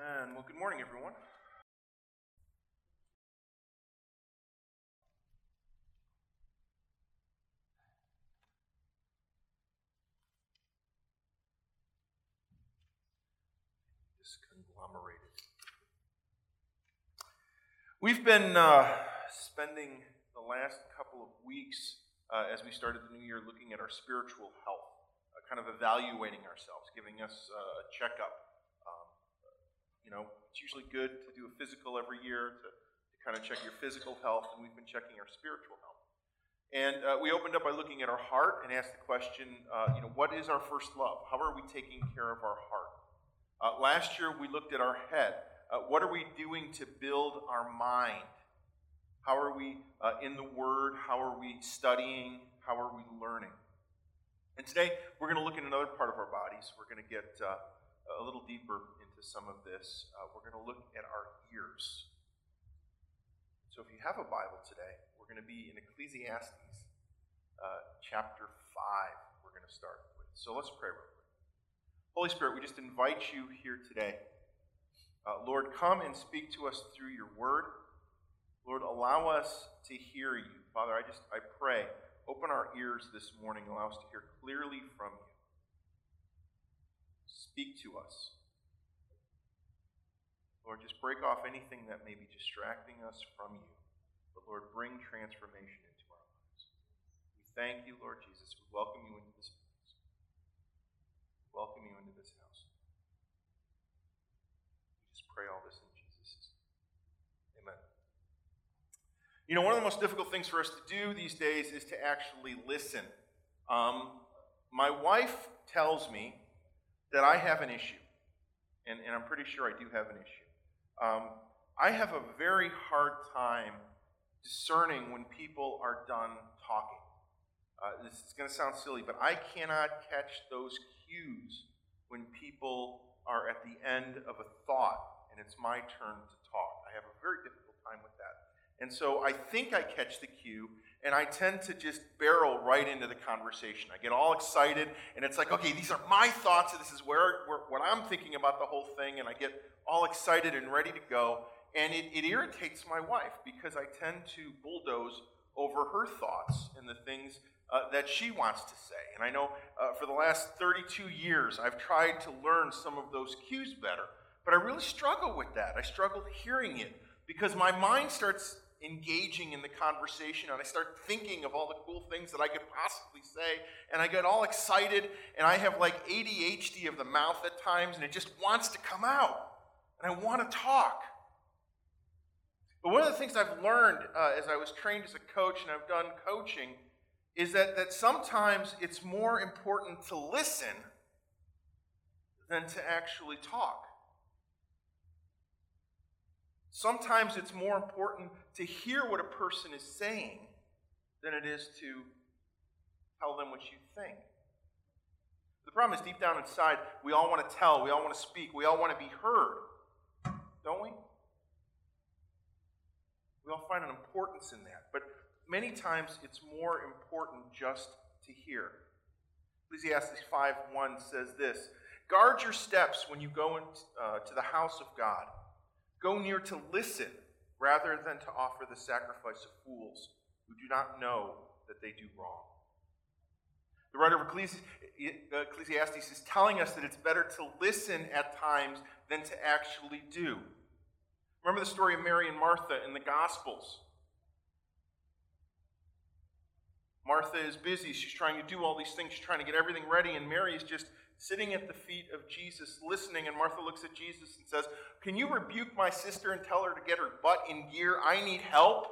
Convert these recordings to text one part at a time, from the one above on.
Amen. Well, good morning, everyone. Disconglomerated. We've been uh, spending the last couple of weeks uh, as we started the new year looking at our spiritual health, uh, kind of evaluating ourselves, giving us uh, a checkup you know, it's usually good to do a physical every year to, to kind of check your physical health, and we've been checking our spiritual health. And uh, we opened up by looking at our heart and asked the question, uh, you know, what is our first love? How are we taking care of our heart? Uh, last year we looked at our head. Uh, what are we doing to build our mind? How are we uh, in the Word? How are we studying? How are we learning? And today we're going to look at another part of our bodies. We're going to get uh, a little deeper into some of this, uh, we're going to look at our ears. So if you have a Bible today, we're going to be in Ecclesiastes uh, chapter 5, we're going to start with. So let's pray real quick. Holy Spirit, we just invite you here today. Uh, Lord, come and speak to us through your word. Lord, allow us to hear you. Father, I just I pray, open our ears this morning, allow us to hear clearly from you. Speak to us. Lord, just break off anything that may be distracting us from you. But Lord, bring transformation into our lives. We thank you, Lord Jesus. We welcome you into this place. We welcome you into this house. We just pray all this in Jesus' name. Amen. You know, one of the most difficult things for us to do these days is to actually listen. Um, my wife tells me that I have an issue. And, and I'm pretty sure I do have an issue. Um, I have a very hard time discerning when people are done talking. Uh, this is going to sound silly, but I cannot catch those cues when people are at the end of a thought and it's my turn to talk. I have a very difficult. And so I think I catch the cue, and I tend to just barrel right into the conversation. I get all excited, and it's like, okay, these are my thoughts, this is where, where what I'm thinking about the whole thing, and I get all excited and ready to go. And it, it irritates my wife because I tend to bulldoze over her thoughts and the things uh, that she wants to say. And I know uh, for the last 32 years, I've tried to learn some of those cues better, but I really struggle with that. I struggle hearing it because my mind starts engaging in the conversation and I start thinking of all the cool things that I could possibly say and I get all excited and I have like ADHD of the mouth at times and it just wants to come out and I want to talk. But one of the things I've learned uh, as I was trained as a coach and I've done coaching is that, that sometimes it's more important to listen than to actually talk. Sometimes it's more important to hear what a person is saying than it is to tell them what you think. The problem is, deep down inside, we all want to tell, we all want to speak, we all want to be heard, don't we? We all find an importance in that. But many times it's more important just to hear. Ecclesiastes 5 1 says this Guard your steps when you go into, uh, the house of God. Go near to listen rather than to offer the sacrifice of fools who do not know that they do wrong. The writer of Ecclesiastes is telling us that it's better to listen at times than to actually do. Remember the story of Mary and Martha in the Gospels. Martha is busy. She's trying to do all these things. She's trying to get everything ready, and Mary is just sitting at the feet of Jesus, listening, and Martha looks at Jesus and says, Can you rebuke my sister and tell her to get her butt in gear? I need help.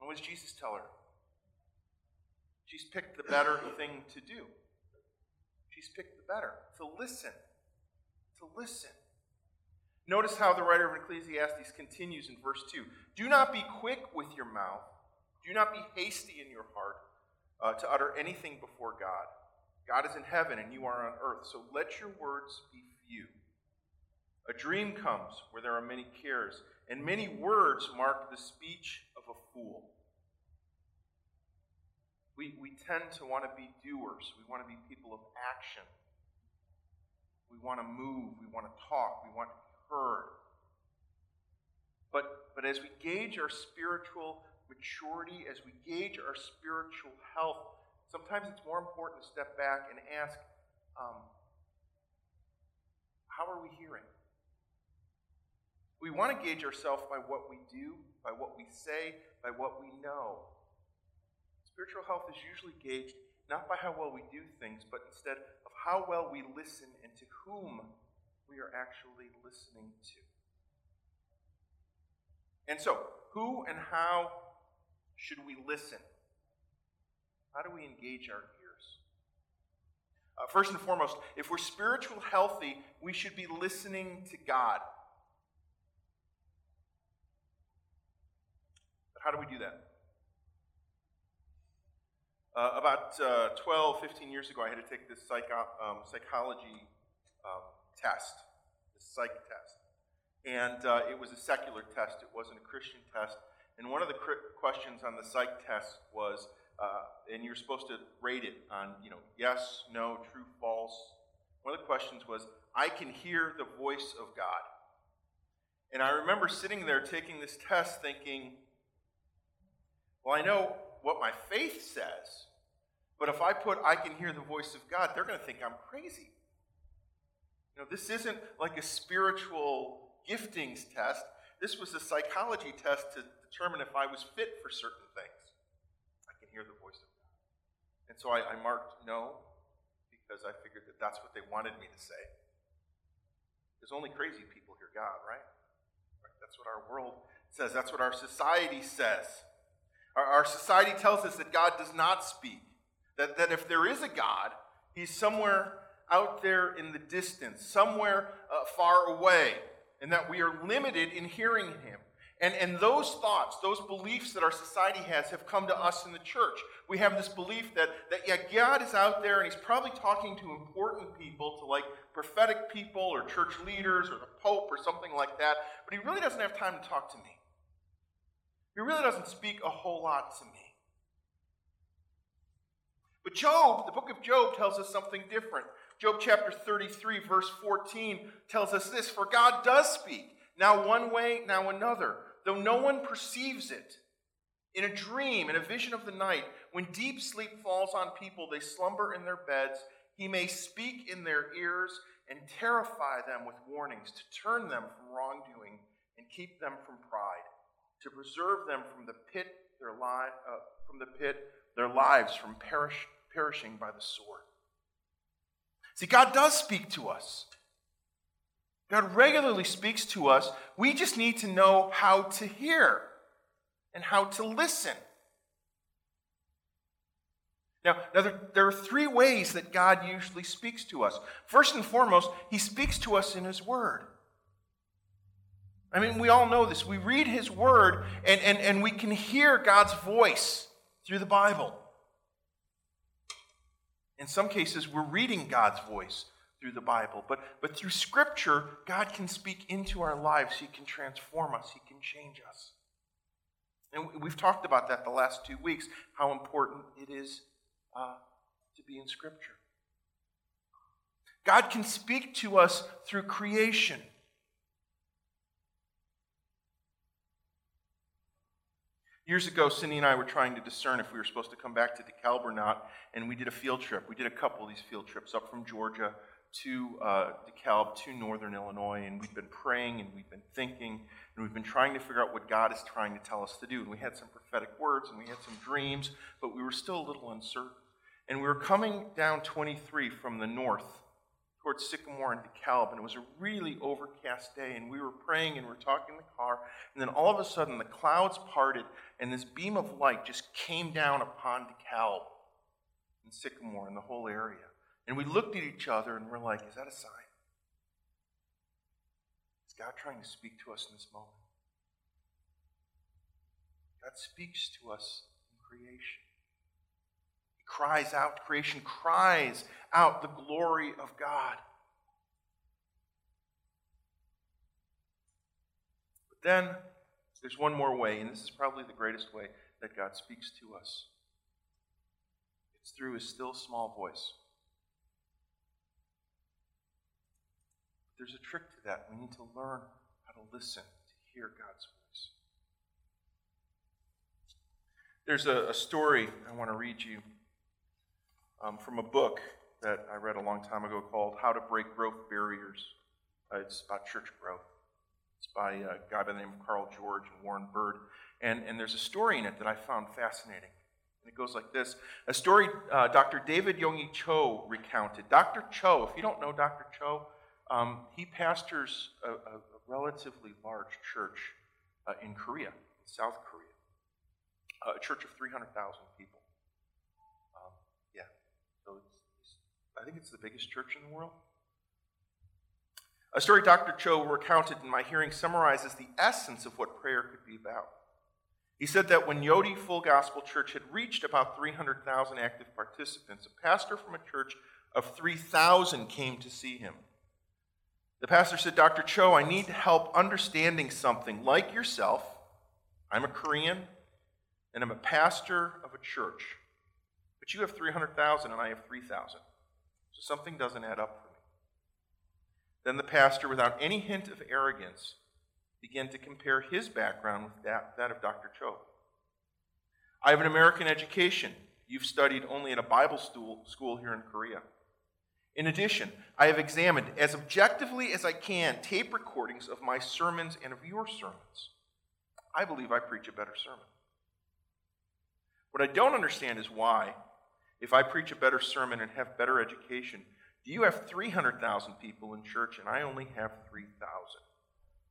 And what does Jesus tell her? She's picked the better thing to do. She's picked the better to listen. To listen. Notice how the writer of Ecclesiastes continues in verse 2 Do not be quick with your mouth, do not be hasty in your heart uh, to utter anything before God. God is in heaven and you are on earth, so let your words be few. A dream comes where there are many cares, and many words mark the speech of a fool. We, we tend to want to be doers, we want to be people of action. We want to move. We want to talk. We want to be heard. But, but as we gauge our spiritual maturity, as we gauge our spiritual health, sometimes it's more important to step back and ask, um, how are we hearing? We want to gauge ourselves by what we do, by what we say, by what we know. Spiritual health is usually gauged not by how well we do things, but instead of how well we listen and to whom we are actually listening to. And so, who and how should we listen? How do we engage our ears? Uh, first and foremost, if we're spiritual healthy, we should be listening to God. But how do we do that? Uh, about uh, 12, 15 years ago, I had to take this psycho- um, psychology um, test, this psych test. And uh, it was a secular test, it wasn't a Christian test. And one of the questions on the psych test was, uh, and you're supposed to rate it on, you know, yes, no, true, false. One of the questions was, I can hear the voice of God. And I remember sitting there taking this test thinking, well, I know what my faith says, but if I put I can hear the voice of God, they're going to think I'm crazy. You know, this isn't like a spiritual giftings test. This was a psychology test to determine if I was fit for certain things. Hear the voice of God. And so I, I marked no because I figured that that's what they wanted me to say. Because only crazy people hear God, right? right? That's what our world says. That's what our society says. Our, our society tells us that God does not speak, that, that if there is a God, he's somewhere out there in the distance, somewhere uh, far away and that we are limited in hearing him. And, and those thoughts, those beliefs that our society has, have come to us in the church. We have this belief that, that yeah, God is out there and he's probably talking to important people, to like prophetic people or church leaders or the Pope or something like that, but he really doesn't have time to talk to me. He really doesn't speak a whole lot to me. But Job, the book of Job, tells us something different. Job chapter 33, verse 14 tells us this For God does speak, now one way, now another, though no one perceives it. In a dream, in a vision of the night, when deep sleep falls on people, they slumber in their beds. He may speak in their ears and terrify them with warnings, to turn them from wrongdoing and keep them from pride, to preserve them from the pit, their li- uh, from the pit, their lives from perish, perishing by the sword. See, God does speak to us. God regularly speaks to us. We just need to know how to hear and how to listen. Now, now there, there, are three ways that God usually speaks to us. First and foremost, He speaks to us in His Word. I mean, we all know this. We read His Word and, and, and we can hear God's voice through the Bible. In some cases, we're reading God's voice through the Bible, but, but through Scripture, God can speak into our lives. He can transform us, He can change us. And we've talked about that the last two weeks, how important it is uh, to be in Scripture. God can speak to us through creation. Years ago, Cindy and I were trying to discern if we were supposed to come back to DeKalb or not, and we did a field trip. We did a couple of these field trips up from Georgia to uh, DeKalb to northern Illinois, and we've been praying and we've been thinking and we've been trying to figure out what God is trying to tell us to do. And we had some prophetic words and we had some dreams, but we were still a little uncertain. And we were coming down 23 from the north towards Sycamore and DeKalb, and it was a really overcast day, and we were praying and we were talking in the car, and then all of a sudden the clouds parted, and this beam of light just came down upon DeKalb and Sycamore and the whole area. And we looked at each other and we're like, is that a sign? Is God trying to speak to us in this moment? God speaks to us in creation He cries out, creation cries out the glory of God. But then there's one more way, and this is probably the greatest way that God speaks to us it's through his still small voice. There's a trick to that. We need to learn how to listen, to hear God's voice. There's a, a story I want to read you um, from a book that I read a long time ago called How to Break Growth Barriers. Uh, it's about church growth. It's by a guy by the name of Carl George and Warren Bird. And, and there's a story in it that I found fascinating. And it goes like this A story uh, Dr. David Yonggi Cho recounted. Dr. Cho, if you don't know Dr. Cho, um, he pastors a, a, relatively large church uh, in Korea, in South Korea, uh, a church of 300,000 people. Um, yeah, so it's, it's, I think it's the biggest church in the world. A story Dr. Cho recounted in my hearing summarizes the essence of what prayer could be about. He said that when Yoido Full Gospel Church had reached about 300,000 active participants, a pastor from a church of 3,000 came to see him. The pastor said, Dr. Cho, I need help understanding something. Like yourself, I'm a Korean and I'm a pastor of a church. But you have 300,000 and I have 3,000. So something doesn't add up for me. Then the pastor, without any hint of arrogance, began to compare his background with that, that of Dr. Cho. I have an American education. You've studied only at a Bible school here in Korea. In addition, I have examined as objectively as I can tape recordings of my sermons and of your sermons. I believe I preach a better sermon. What I don't understand is why, if I preach a better sermon and have better education, do you have 300,000 people in church and I only have 3,000?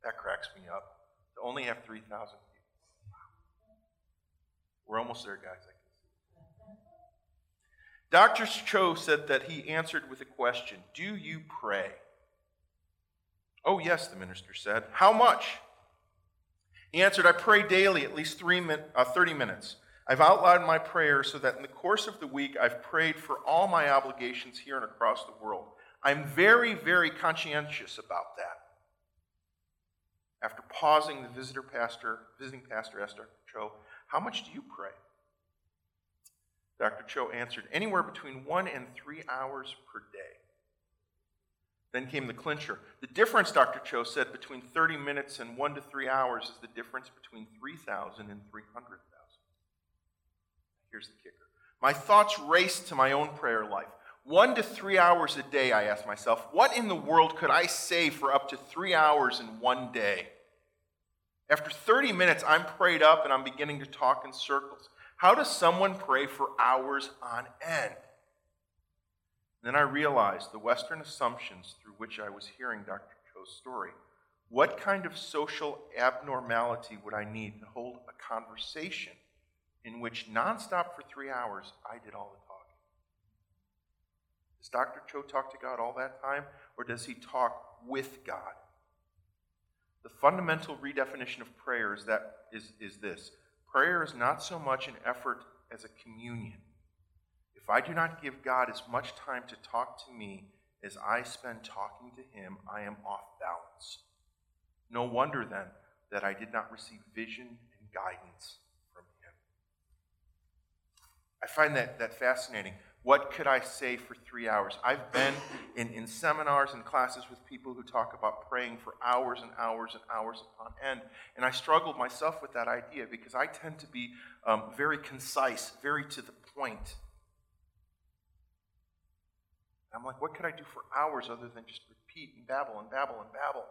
That cracks me up. To only have 3,000 people. We're almost there, guys. Dr. Cho said that he answered with a question Do you pray? Oh, yes, the minister said. How much? He answered, I pray daily, at least three min- uh, 30 minutes. I've outlined my prayers so that in the course of the week I've prayed for all my obligations here and across the world. I'm very, very conscientious about that. After pausing, the visitor pastor, visiting pastor Dr. Cho, How much do you pray? Dr. Cho answered, Anywhere between one and three hours per day. Then came the clincher. The difference, Dr. Cho said, between 30 minutes and one to three hours is the difference between 3,000 and 300,000. Here's the kicker. My thoughts raced to my own prayer life. One to three hours a day, I asked myself, what in the world could I say for up to three hours in one day? After 30 minutes, I'm prayed up and I'm beginning to talk in circles. How does someone pray for hours on end? Then I realized the Western assumptions through which I was hearing Dr. Cho's story. What kind of social abnormality would I need to hold a conversation in which, nonstop for three hours, I did all the talking? Does Dr. Cho talk to God all that time, or does he talk with God? The fundamental redefinition of prayer is, that, is, is this prayer is not so much an effort as a communion. If I do not give God as much time to talk to me as I spend talking to him, I am off balance. No wonder then that I did not receive vision and guidance from him. I find that, that fascinating. What could I say for three hours? I've been in, in seminars and classes with people who talk about praying for hours and hours and hours upon end. And I struggled myself with that idea because I tend to be um, very concise, very to the point. I'm like, what could I do for hours other than just repeat and babble and babble and babble?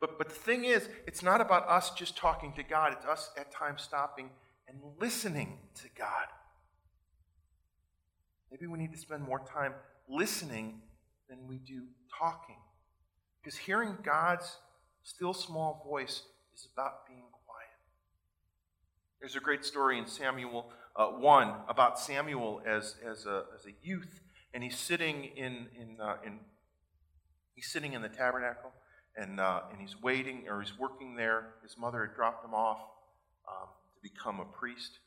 But, but the thing is, it's not about us just talking to God, it's us at times stopping and listening to God. Maybe we need to spend more time listening than we do talking. Because hearing God's still small voice is about being quiet. There's a great story in Samuel uh, 1 about Samuel as, as, a, as a youth, and he's sitting in, in, uh, in, he's sitting in the tabernacle, and, uh, and he's waiting, or he's working there. His mother had dropped him off um, to become a priest.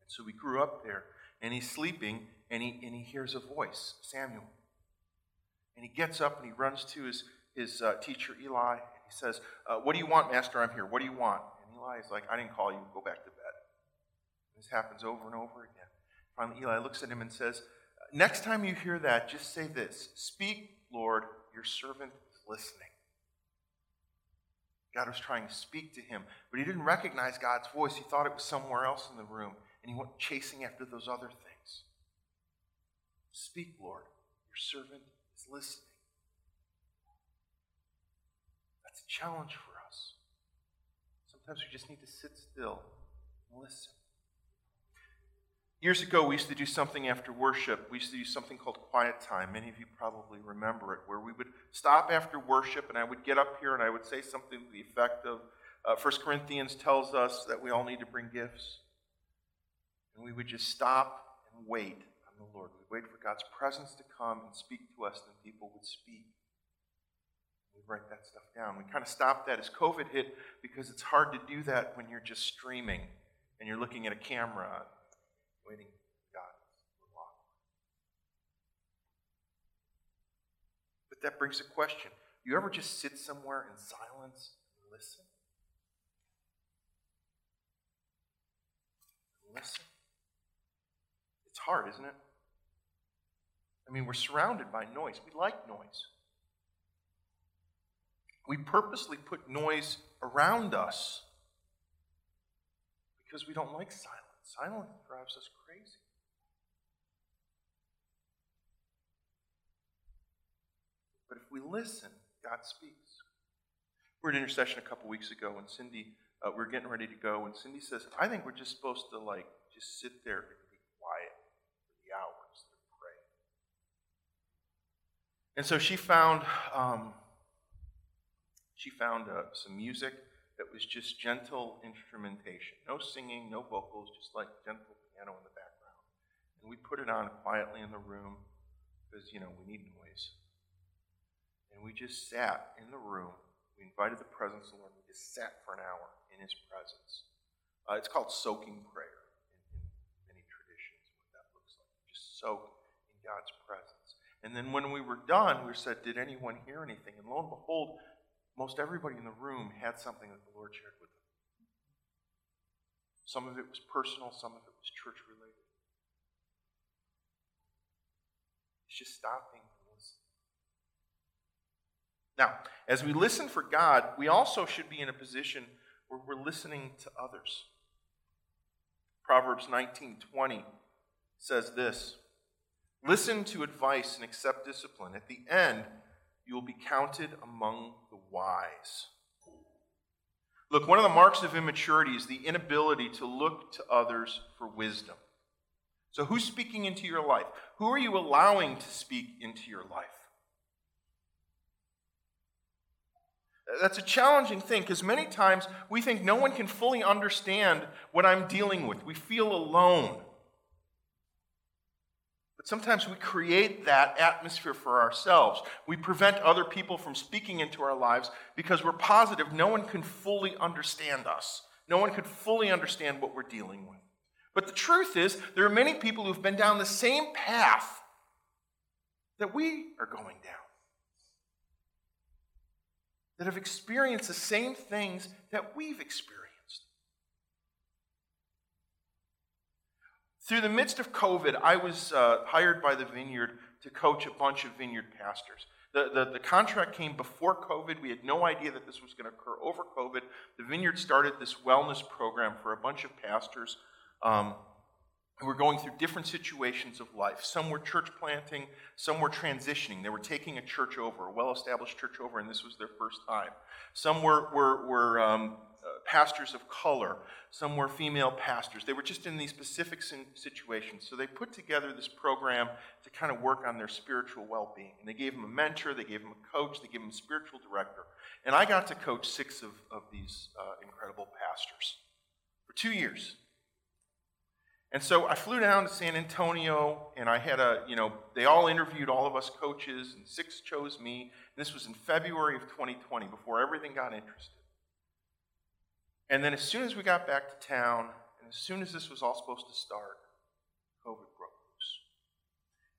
And so he grew up there and he's sleeping, and he, and he hears a voice, Samuel. And he gets up and he runs to his, his uh, teacher, Eli, and he says, uh, What do you want, Master? I'm here. What do you want? And Eli is like, I didn't call you. Go back to bed. This happens over and over again. Finally, Eli looks at him and says, uh, next time you hear that, just say this Speak, Lord, your servant is listening. God was trying to speak to him, but he didn't recognize God's voice. He thought it was somewhere else in the room, and he went chasing after those other things. Speak, Lord, your servant is listening. That's a challenge for us. Sometimes we just need to sit still and listen. Years ago, we used to do something after worship. We used to do something called quiet time. Many of you probably remember it, where we would stop after worship and I would get up here and I would say something to the effect of uh, 1 Corinthians tells us that we all need to bring gifts. And we would just stop and wait on the Lord. We'd wait for God's presence to come and speak to us, and people would speak. We'd write that stuff down. We kind of stopped that as COVID hit because it's hard to do that when you're just streaming and you're looking at a camera waiting for God But that brings a question. You ever just sit somewhere in silence and listen? Listen. It's hard, isn't it? I mean, we're surrounded by noise. We like noise. We purposely put noise around us because we don't like silence. Silence drives us crazy. But if we listen, God speaks. We were at intercession a couple weeks ago, and Cindy, uh, we are getting ready to go, and Cindy says, "I think we're just supposed to like just sit there and be quiet for the hours and pray." And so she found um, she found uh, some music that was just gentle instrumentation. No singing, no vocals, just like gentle piano in the background. And we put it on quietly in the room because, you know, we need noise. And we just sat in the room. We invited the presence of the Lord. We just sat for an hour in His presence. Uh, it's called soaking prayer in, in many traditions, what that looks like. Just soak in God's presence. And then when we were done, we said, Did anyone hear anything? And lo and behold, most everybody in the room had something that the Lord shared with them. Some of it was personal, some of it was church related. It's just stopping and listening. Now, as we listen for God, we also should be in a position where we're listening to others. Proverbs 19:20 says this: Listen to advice and accept discipline. At the end, you will be counted among the wise. Look, one of the marks of immaturity is the inability to look to others for wisdom. So, who's speaking into your life? Who are you allowing to speak into your life? That's a challenging thing because many times we think no one can fully understand what I'm dealing with. We feel alone. But sometimes we create that atmosphere for ourselves. We prevent other people from speaking into our lives because we're positive no one can fully understand us. No one can fully understand what we're dealing with. But the truth is, there are many people who've been down the same path that we are going down, that have experienced the same things that we've experienced. Through the midst of COVID, I was uh, hired by the Vineyard to coach a bunch of Vineyard pastors. The, the, the, contract came before COVID. We had no idea that this was going to occur over COVID. The Vineyard started this wellness program for a bunch of pastors um, who were going through different situations of life. Some were church planting, some were transitioning. They were taking a church over, a well established church over, and this was their first time. Some were, were, were um, pastors of color, some were female pastors. They were just in these specific situations. So they put together this program to kind of work on their spiritual well being. And they gave them a mentor, they gave them a coach, they gave them a spiritual director. And I got to coach six of, of these uh, incredible pastors for two years. And so I flew down to San Antonio and I had a, you know, they all interviewed all of us coaches and six chose me. This was in February of 2020 before everything got interested. And then as soon as we got back to town, and as soon as this was all supposed to start, COVID broke loose.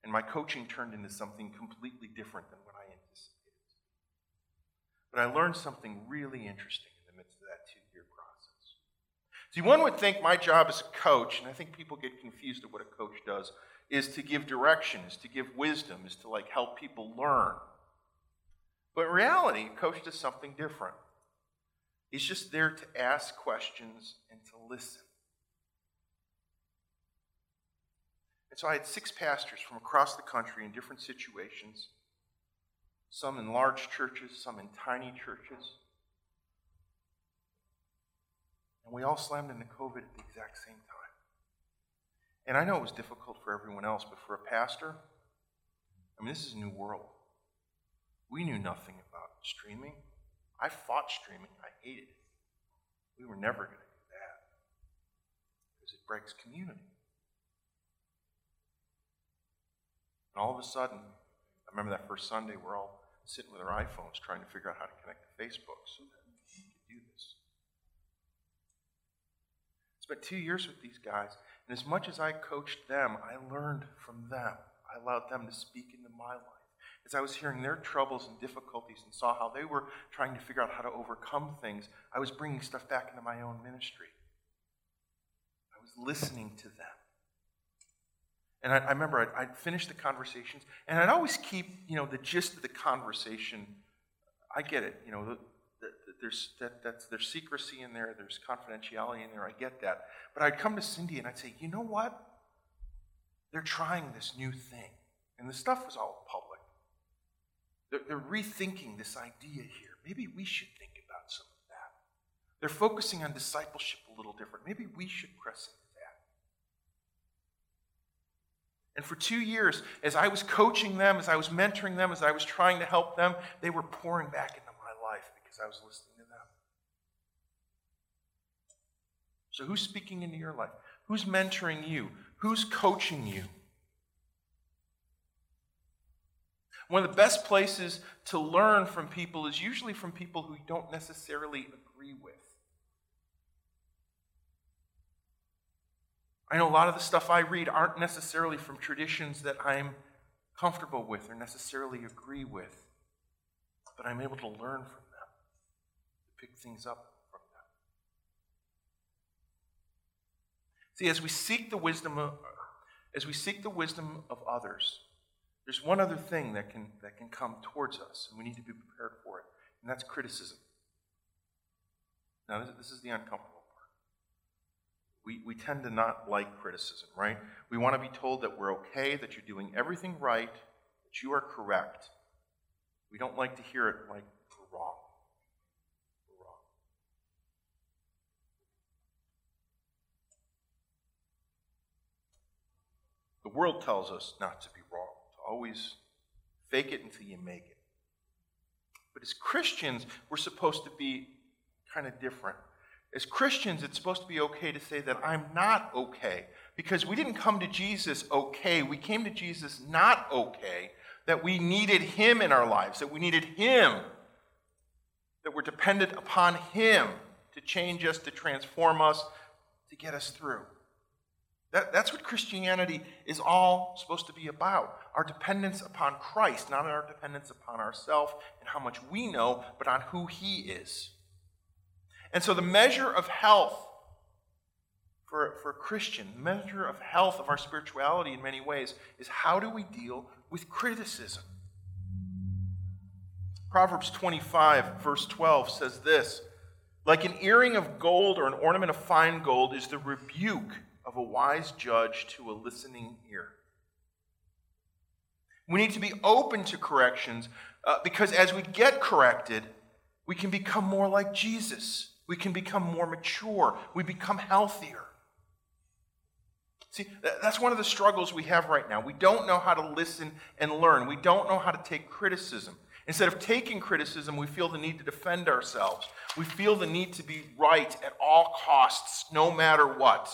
And my coaching turned into something completely different than what I anticipated. But I learned something really interesting in the midst of that two year process. See, one would think my job as a coach, and I think people get confused at what a coach does, is to give direction, is to give wisdom, is to like help people learn. But in reality, a coach does something different. He's just there to ask questions and to listen. And so I had six pastors from across the country in different situations, some in large churches, some in tiny churches. And we all slammed into COVID at the exact same time. And I know it was difficult for everyone else, but for a pastor, I mean, this is a new world. We knew nothing about streaming. I fought streaming, I hated it. We were never going to do that because it breaks community. And all of a sudden, I remember that first Sunday, we're all sitting with our iPhones trying to figure out how to connect to Facebook so that we could do this. I spent two years with these guys, and as much as I coached them, I learned from them. I allowed them to speak into my life. As I was hearing their troubles and difficulties and saw how they were trying to figure out how to overcome things, I was bringing stuff back into my own ministry. I was listening to them. And I, I remember I'd, I'd, finish the conversations, and I'd always keep, you know, the gist of the conversation. I get it, you know, the, the, there's, that, that's, there's secrecy in there, there's confidentiality in there, I get that. But I'd come to Cindy and I'd say, you know what? They're trying this new thing. And the stuff was all public. They're, they're rethinking this idea here. Maybe we should think about some of that. They're focusing on discipleship a little different. Maybe we should press into that. And for two years, as I was coaching them, as I was mentoring them, as I was trying to help them, they were pouring back into my life because I was listening to them. So, who's speaking into your life? Who's mentoring you? Who's coaching you? One of the best places to learn from people is usually from people who you don't necessarily agree with. I know a lot of the stuff I read aren't necessarily from traditions that I'm comfortable with or necessarily agree with, but I'm able to learn from them, to pick things up from them. See, as we seek the wisdom of, as we seek the wisdom of others, there's one other thing that can, that can come towards us, and we need to be prepared for it, and that's criticism. Now, this, this is the uncomfortable part. we, we tend to not like criticism, right? We want to be told that we're okay, that you're doing everything right, that you are correct. We don't like to hear it like wrong. Wrong. The world tells us not to be wrong, always fake it until you make it. But as Christians, we're supposed to be kind of different. As Christians, it's supposed to be okay to say that I'm not okay because we didn't come to Jesus okay. We came to Jesus not okay, that we needed Him in our lives, that we needed Him, that we're dependent upon Him to change us, to transform us, to get us through. That, that's what Christianity is all supposed to be about our dependence upon Christ, not our dependence upon ourselves and how much we know, but on who He is. And so the measure of health for, for a Christian, the measure of health of our spirituality in many ways, is how do we deal with criticism? Proverbs 25, verse 12 says this Like an earring of gold or an ornament of fine gold is the rebuke of a wise judge to a listening ear. We need to be open to corrections uh, because as we get corrected, we can become more like Jesus. We can become more mature. We become healthier. See, that's one of the struggles we have right now. We don't know how to listen and learn. We don't know how to take criticism. Instead of taking criticism, we feel the need to defend ourselves. We feel the need to be right at all costs, no matter what.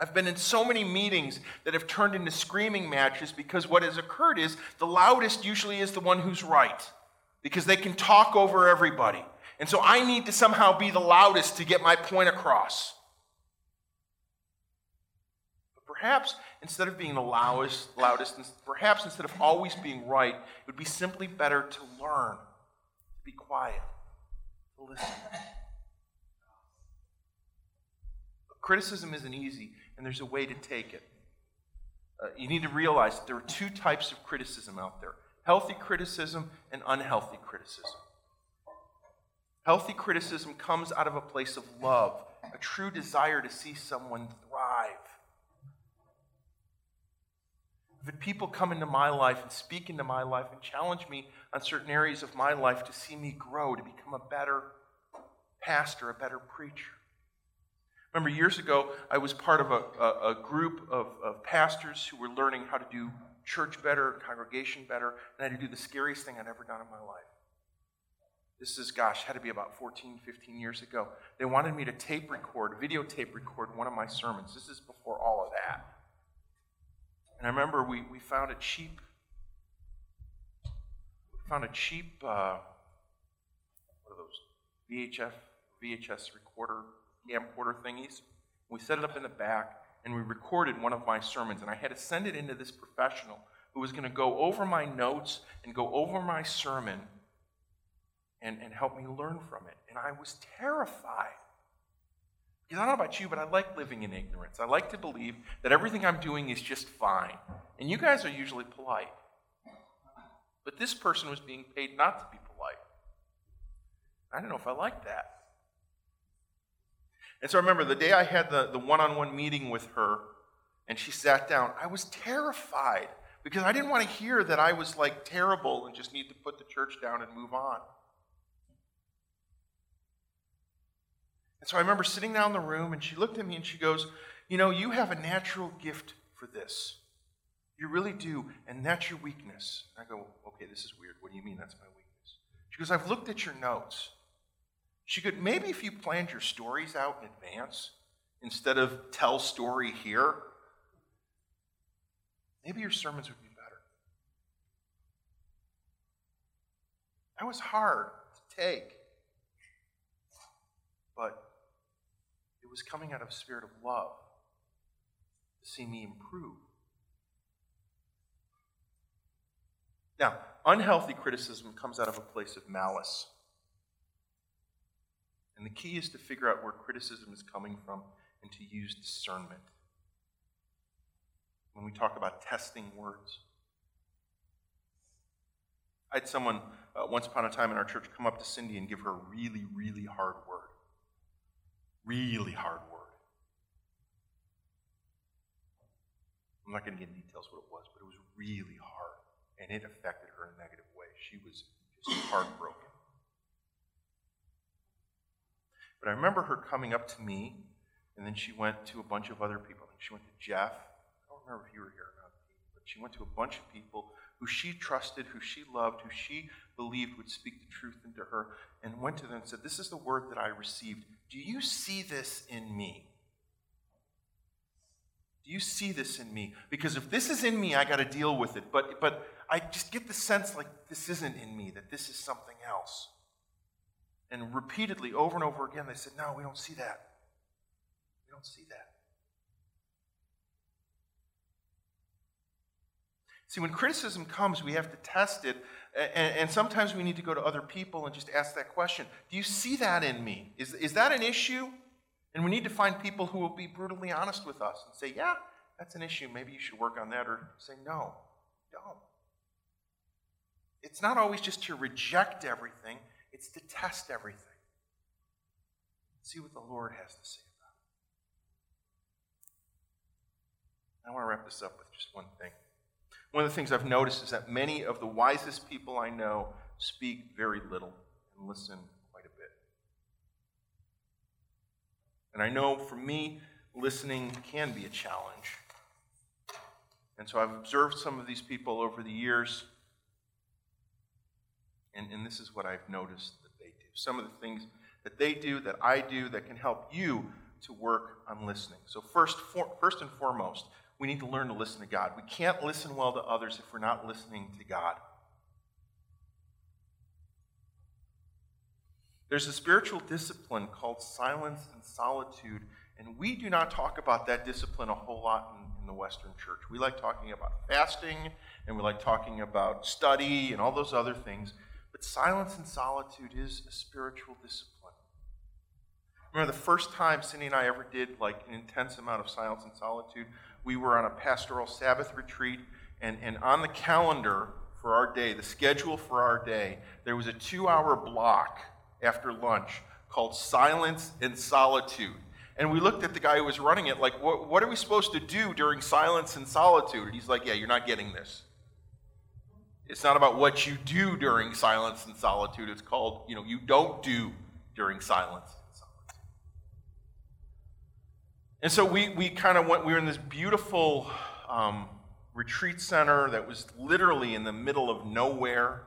I've been in so many meetings that have turned into screaming matches because what has occurred is the loudest usually is the one who's right because they can talk over everybody. And so I need to somehow be the loudest to get my point across. But perhaps instead of being the loudest, loudest, perhaps instead of always being right, it would be simply better to learn, to be quiet, to listen. Criticism isn't easy, and there's a way to take it. Uh, you need to realize that there are two types of criticism out there healthy criticism and unhealthy criticism. Healthy criticism comes out of a place of love, a true desire to see someone thrive. If people come into my life and speak into my life and challenge me on certain areas of my life to see me grow, to become a better pastor, a better preacher. Remember, years ago, I was part of a, a, a group of, of pastors who were learning how to do church better, congregation better, and I had to do the scariest thing I'd ever done in my life. This is, gosh, had to be about 14, 15 years ago. They wanted me to tape record, videotape record one of my sermons. This is before all of that. And I remember we, we found a cheap, we found a cheap, uh, what are those, VHF, VHS recorder, camcorder thingies. We set it up in the back, and we recorded one of my sermons. And I had to send it into this professional who was going to go over my notes and go over my sermon and, and help me learn from it. And I was terrified. Because I don't know about you, but I like living in ignorance. I like to believe that everything I'm doing is just fine. And you guys are usually polite. But this person was being paid not to be polite. I don't know if I like that. And so I remember the day I had the, the one-on-one meeting with her and she sat down, I was terrified because I didn't want to hear that I was like terrible and just need to put the church down and move on. And so I remember sitting down in the room and she looked at me and she goes, You know, you have a natural gift for this. You really do, and that's your weakness. I go, Okay, this is weird. What do you mean that's my weakness? She goes, I've looked at your notes. She could, maybe if you planned your stories out in advance instead of tell story here, maybe your sermons would be better. That was hard to take. But it was coming out of a spirit of love to see me improve. Now, unhealthy criticism comes out of a place of malice. And the key is to figure out where criticism is coming from and to use discernment. When we talk about testing words, I had someone uh, once upon a time in our church come up to Cindy and give her a really, really hard word. Really hard word. I'm not going to get details what it was, but it was really hard. And it affected her in a negative way. She was just heartbroken. But I remember her coming up to me, and then she went to a bunch of other people. She went to Jeff. I don't remember if you were here or not, but she went to a bunch of people who she trusted, who she loved, who she believed would speak the truth into her, and went to them and said, This is the word that I received. Do you see this in me? Do you see this in me? Because if this is in me, I got to deal with it. But, but I just get the sense like this isn't in me, that this is something else. And repeatedly, over and over again, they said, No, we don't see that. We don't see that. See, when criticism comes, we have to test it. And, and, sometimes we need to go to other people and just ask that question Do you see that in me? Is, is that an issue? And we need to find people who will be brutally honest with us and say, Yeah, that's an issue. Maybe you should work on that. Or say, No, don't. It's not always just to reject everything, it's to test everything. See what the Lord has to say about it. I want to wrap this up with just one thing. One of the things I've noticed is that many of the wisest people I know speak very little and listen quite a bit. And I know for me, listening can be a challenge. And so I've observed some of these people over the years, and, and this is what I've noticed that they do. Some of the things that they do, that I do, that can help you to work on listening. So, first, for, first and foremost, we need to learn to listen to God. We can't listen well to others if we're not listening to God. There's a spiritual discipline called silence and solitude, and we do not talk about that discipline a whole lot in, in, the Western church. We like talking about fasting, and we like talking about study and all those other things, but silence and solitude is a spiritual discipline. remember the first time Cindy and I ever did like an intense amount of silence and solitude. We were on a pastoral Sabbath retreat, and, and on the calendar for our day, the schedule for our day, there was a two hour block after lunch called Silence and Solitude. And we looked at the guy who was running it, like, what, what are we supposed to do during silence and solitude? And he's like, yeah, you're not getting this. It's not about what you do during silence and solitude. It's called, you know, you don't do during silence and solitude. And so we, we kind of went, we were in this beautiful um, retreat center that was literally in the middle of nowhere.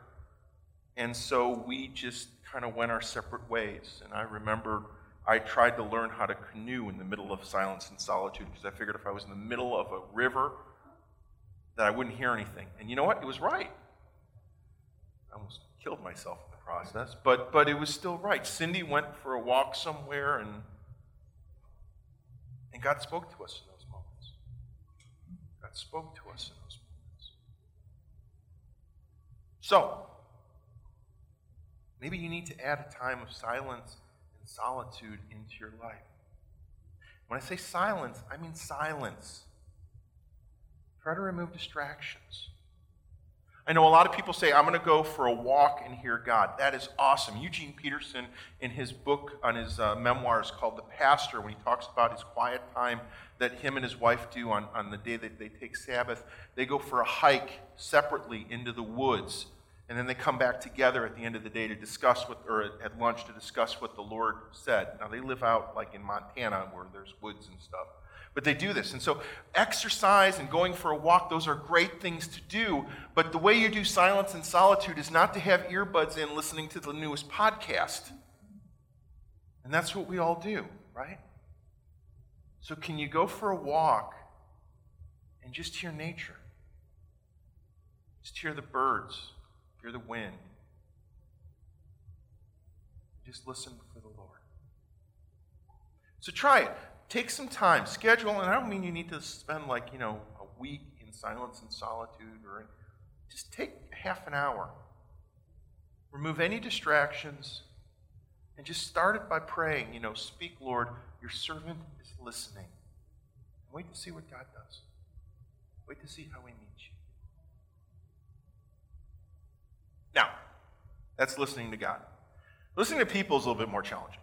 And so we just kind of went our separate ways. And I remember I tried to learn how to canoe in the middle of silence and solitude because I figured if I was in the middle of a river, that I wouldn't hear anything. And you know what? It was right. I almost killed myself in the process, but, but it was still right. Cindy went for a walk somewhere, and, and God spoke to us in those moments. God spoke to us in those moments. So, maybe you need to add a time of silence and solitude into your life. When I say silence, I mean silence. Try to remove distractions. I know a lot of people say, I'm going to go for a walk and hear God. That is awesome. Eugene Peterson, in his book on his uh, memoirs called The Pastor, when he talks about his quiet time that him and his wife do on, on the day that they take Sabbath, they go for a hike separately into the woods. And then they come back together at the end of the day to discuss what, or at lunch to discuss what the Lord said. Now, they live out like in Montana where there's woods and stuff. But they do this. And so, exercise and going for a walk, those are great things to do. But the way you do silence and solitude is not to have earbuds in listening to the newest podcast. And that's what we all do, right? So, can you go for a walk and just hear nature? Just hear the birds, hear the wind. Just listen for the Lord. So, try it take some time, schedule, and I don't mean you need to spend like, you know, a week in silence and solitude or just take half an hour. Remove any distractions and just start it by praying, you know, speak, Lord, your servant is listening. Wait to see what God does. Wait to see how he meets you. Now, that's listening to God. Listening to people is a little bit more challenging.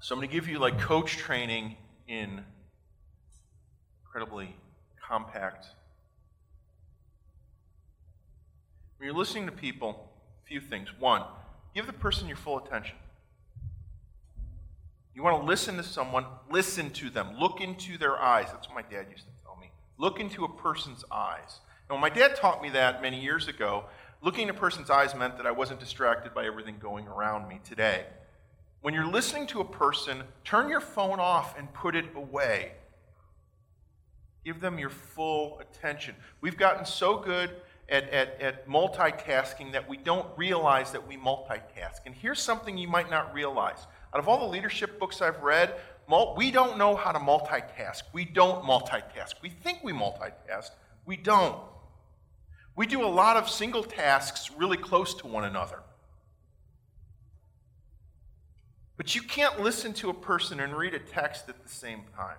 So I'm going to give you like coach training in incredibly compact. When you're listening to people, a few things. One, give the person your full attention. You want to listen to someone, listen to them, look into their eyes. That's what my dad used to tell me. Look into a person's eyes. Now, when my dad taught me that many years ago, looking at a person's eyes meant that I wasn't distracted by everything going around me today. When you're listening to a person, turn your phone off and put it away. Give them your full attention. We've gotten so good at, at, at multitasking that we don't realize that we multitask. And here's something you might not realize. Out of all the leadership books I've read, we don't know how to multitask. We don't multitask. We think we multitask. We don't. We do a lot of single tasks really close to one another. But you can't listen to a person and read a text at the same time.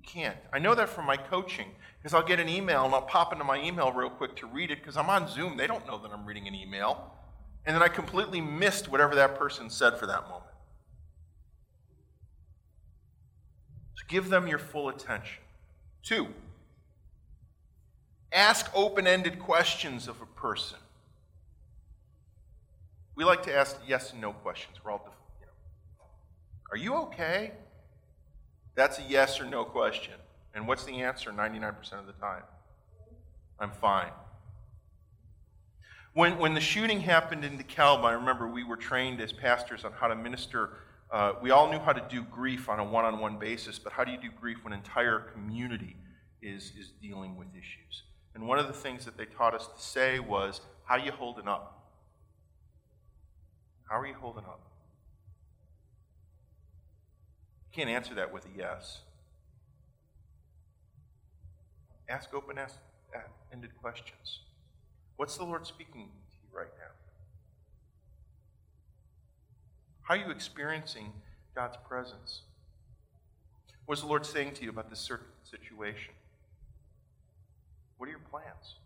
You can't. I know that from my coaching because I'll get an email and I'll pop into my email real quick to read it because I'm on Zoom. They don't know that I'm reading an email. And then I completely missed whatever that person said for that moment. So give them your full attention. Two, ask open ended questions of a person. We like to ask yes and no questions. We're all, you know, are you okay? That's a yes or no question. And what's the answer 99% of the time? I'm fine. When, when the shooting happened in DeKalb, I remember we were trained as pastors on how to minister. Uh, we all knew how to do grief on a one on one basis, but how do you do grief when an entire community is, is dealing with issues? And one of the things that they taught us to say was, How are you holding up? How are you holding up? You can't answer that with a yes. Ask open ended questions. What's the Lord speaking to you right now? How are you experiencing God's presence? What is the Lord saying to you about this certain situation? What are your plans?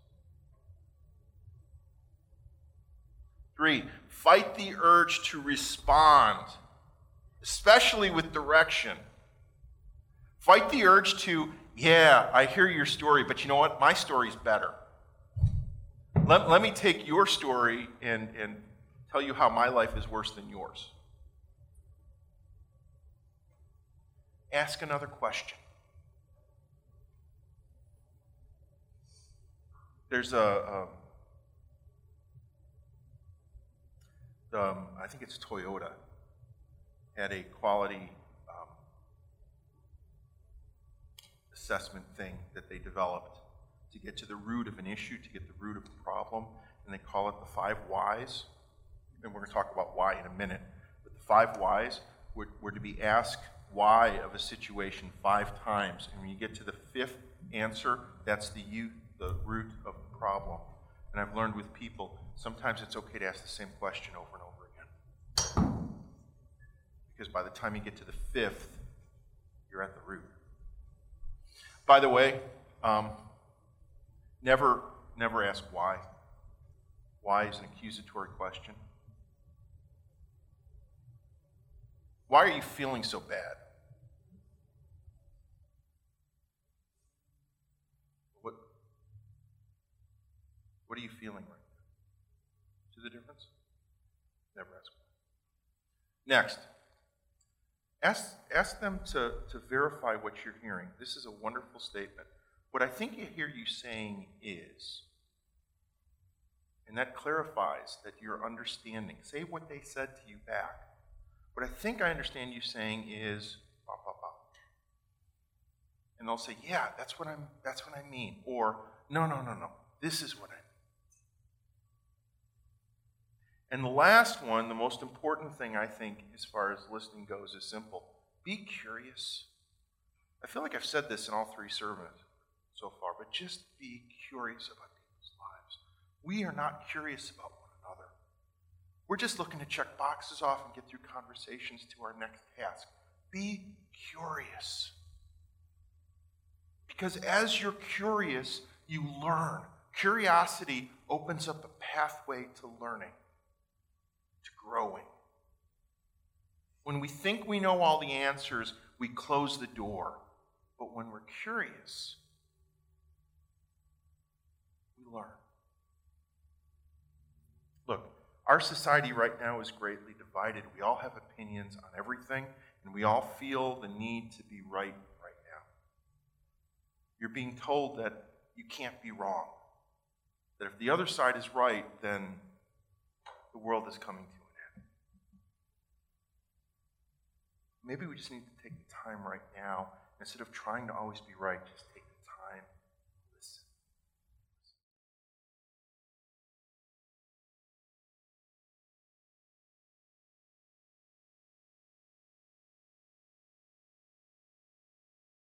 Three, fight the urge to respond, especially with direction. Fight the urge to, yeah, I hear your story, but you know what? My story's better. Let, let me take your story and, and tell you how my life is worse than yours. Ask another question. There's a, um, um, I think it's Toyota, had a quality um, assessment thing that they developed to get to the root of an issue, to get the root of a problem, and they call it the five whys. And we're going to talk about why in a minute. But the five whys were, were to be asked why of a situation five times. And when you get to the fifth answer, that's the, you, the root of the problem. And I've learned with people, sometimes it's okay to ask the same question over and over again. Because by the time you get to the fifth, you're at the root. By the way, um, never, never ask why. Why is an accusatory question. Why are you feeling so bad? What are you feeling right now? See the difference? Never ask. Next, ask, ask them to, to verify what you're hearing. This is a wonderful statement. What I think I hear you saying is, and that clarifies that you're understanding. Say what they said to you back. What I think I understand you saying is, bah, bah, bah. and they'll say, yeah, that's what I'm. That's what I mean. Or, no, no, no, no. This is what I And the last one, the most important thing I think as far as listening goes, is simple be curious. I feel like I've said this in all three sermons so far, but just be curious about people's lives. We are not curious about one another. We're just looking to check boxes off and get through conversations to our next task. Be curious. Because as you're curious, you learn. Curiosity opens up a pathway to learning growing. When we think we know all the answers, we close the door. But when we're curious, we learn. Look, our society right now is greatly divided. We all have opinions on everything, and we all feel the need to be right right now. You're being told that you can't be wrong. That if the other side is right, then the world is coming to an end. Maybe we just need to take the time right now, instead of trying to always be right, just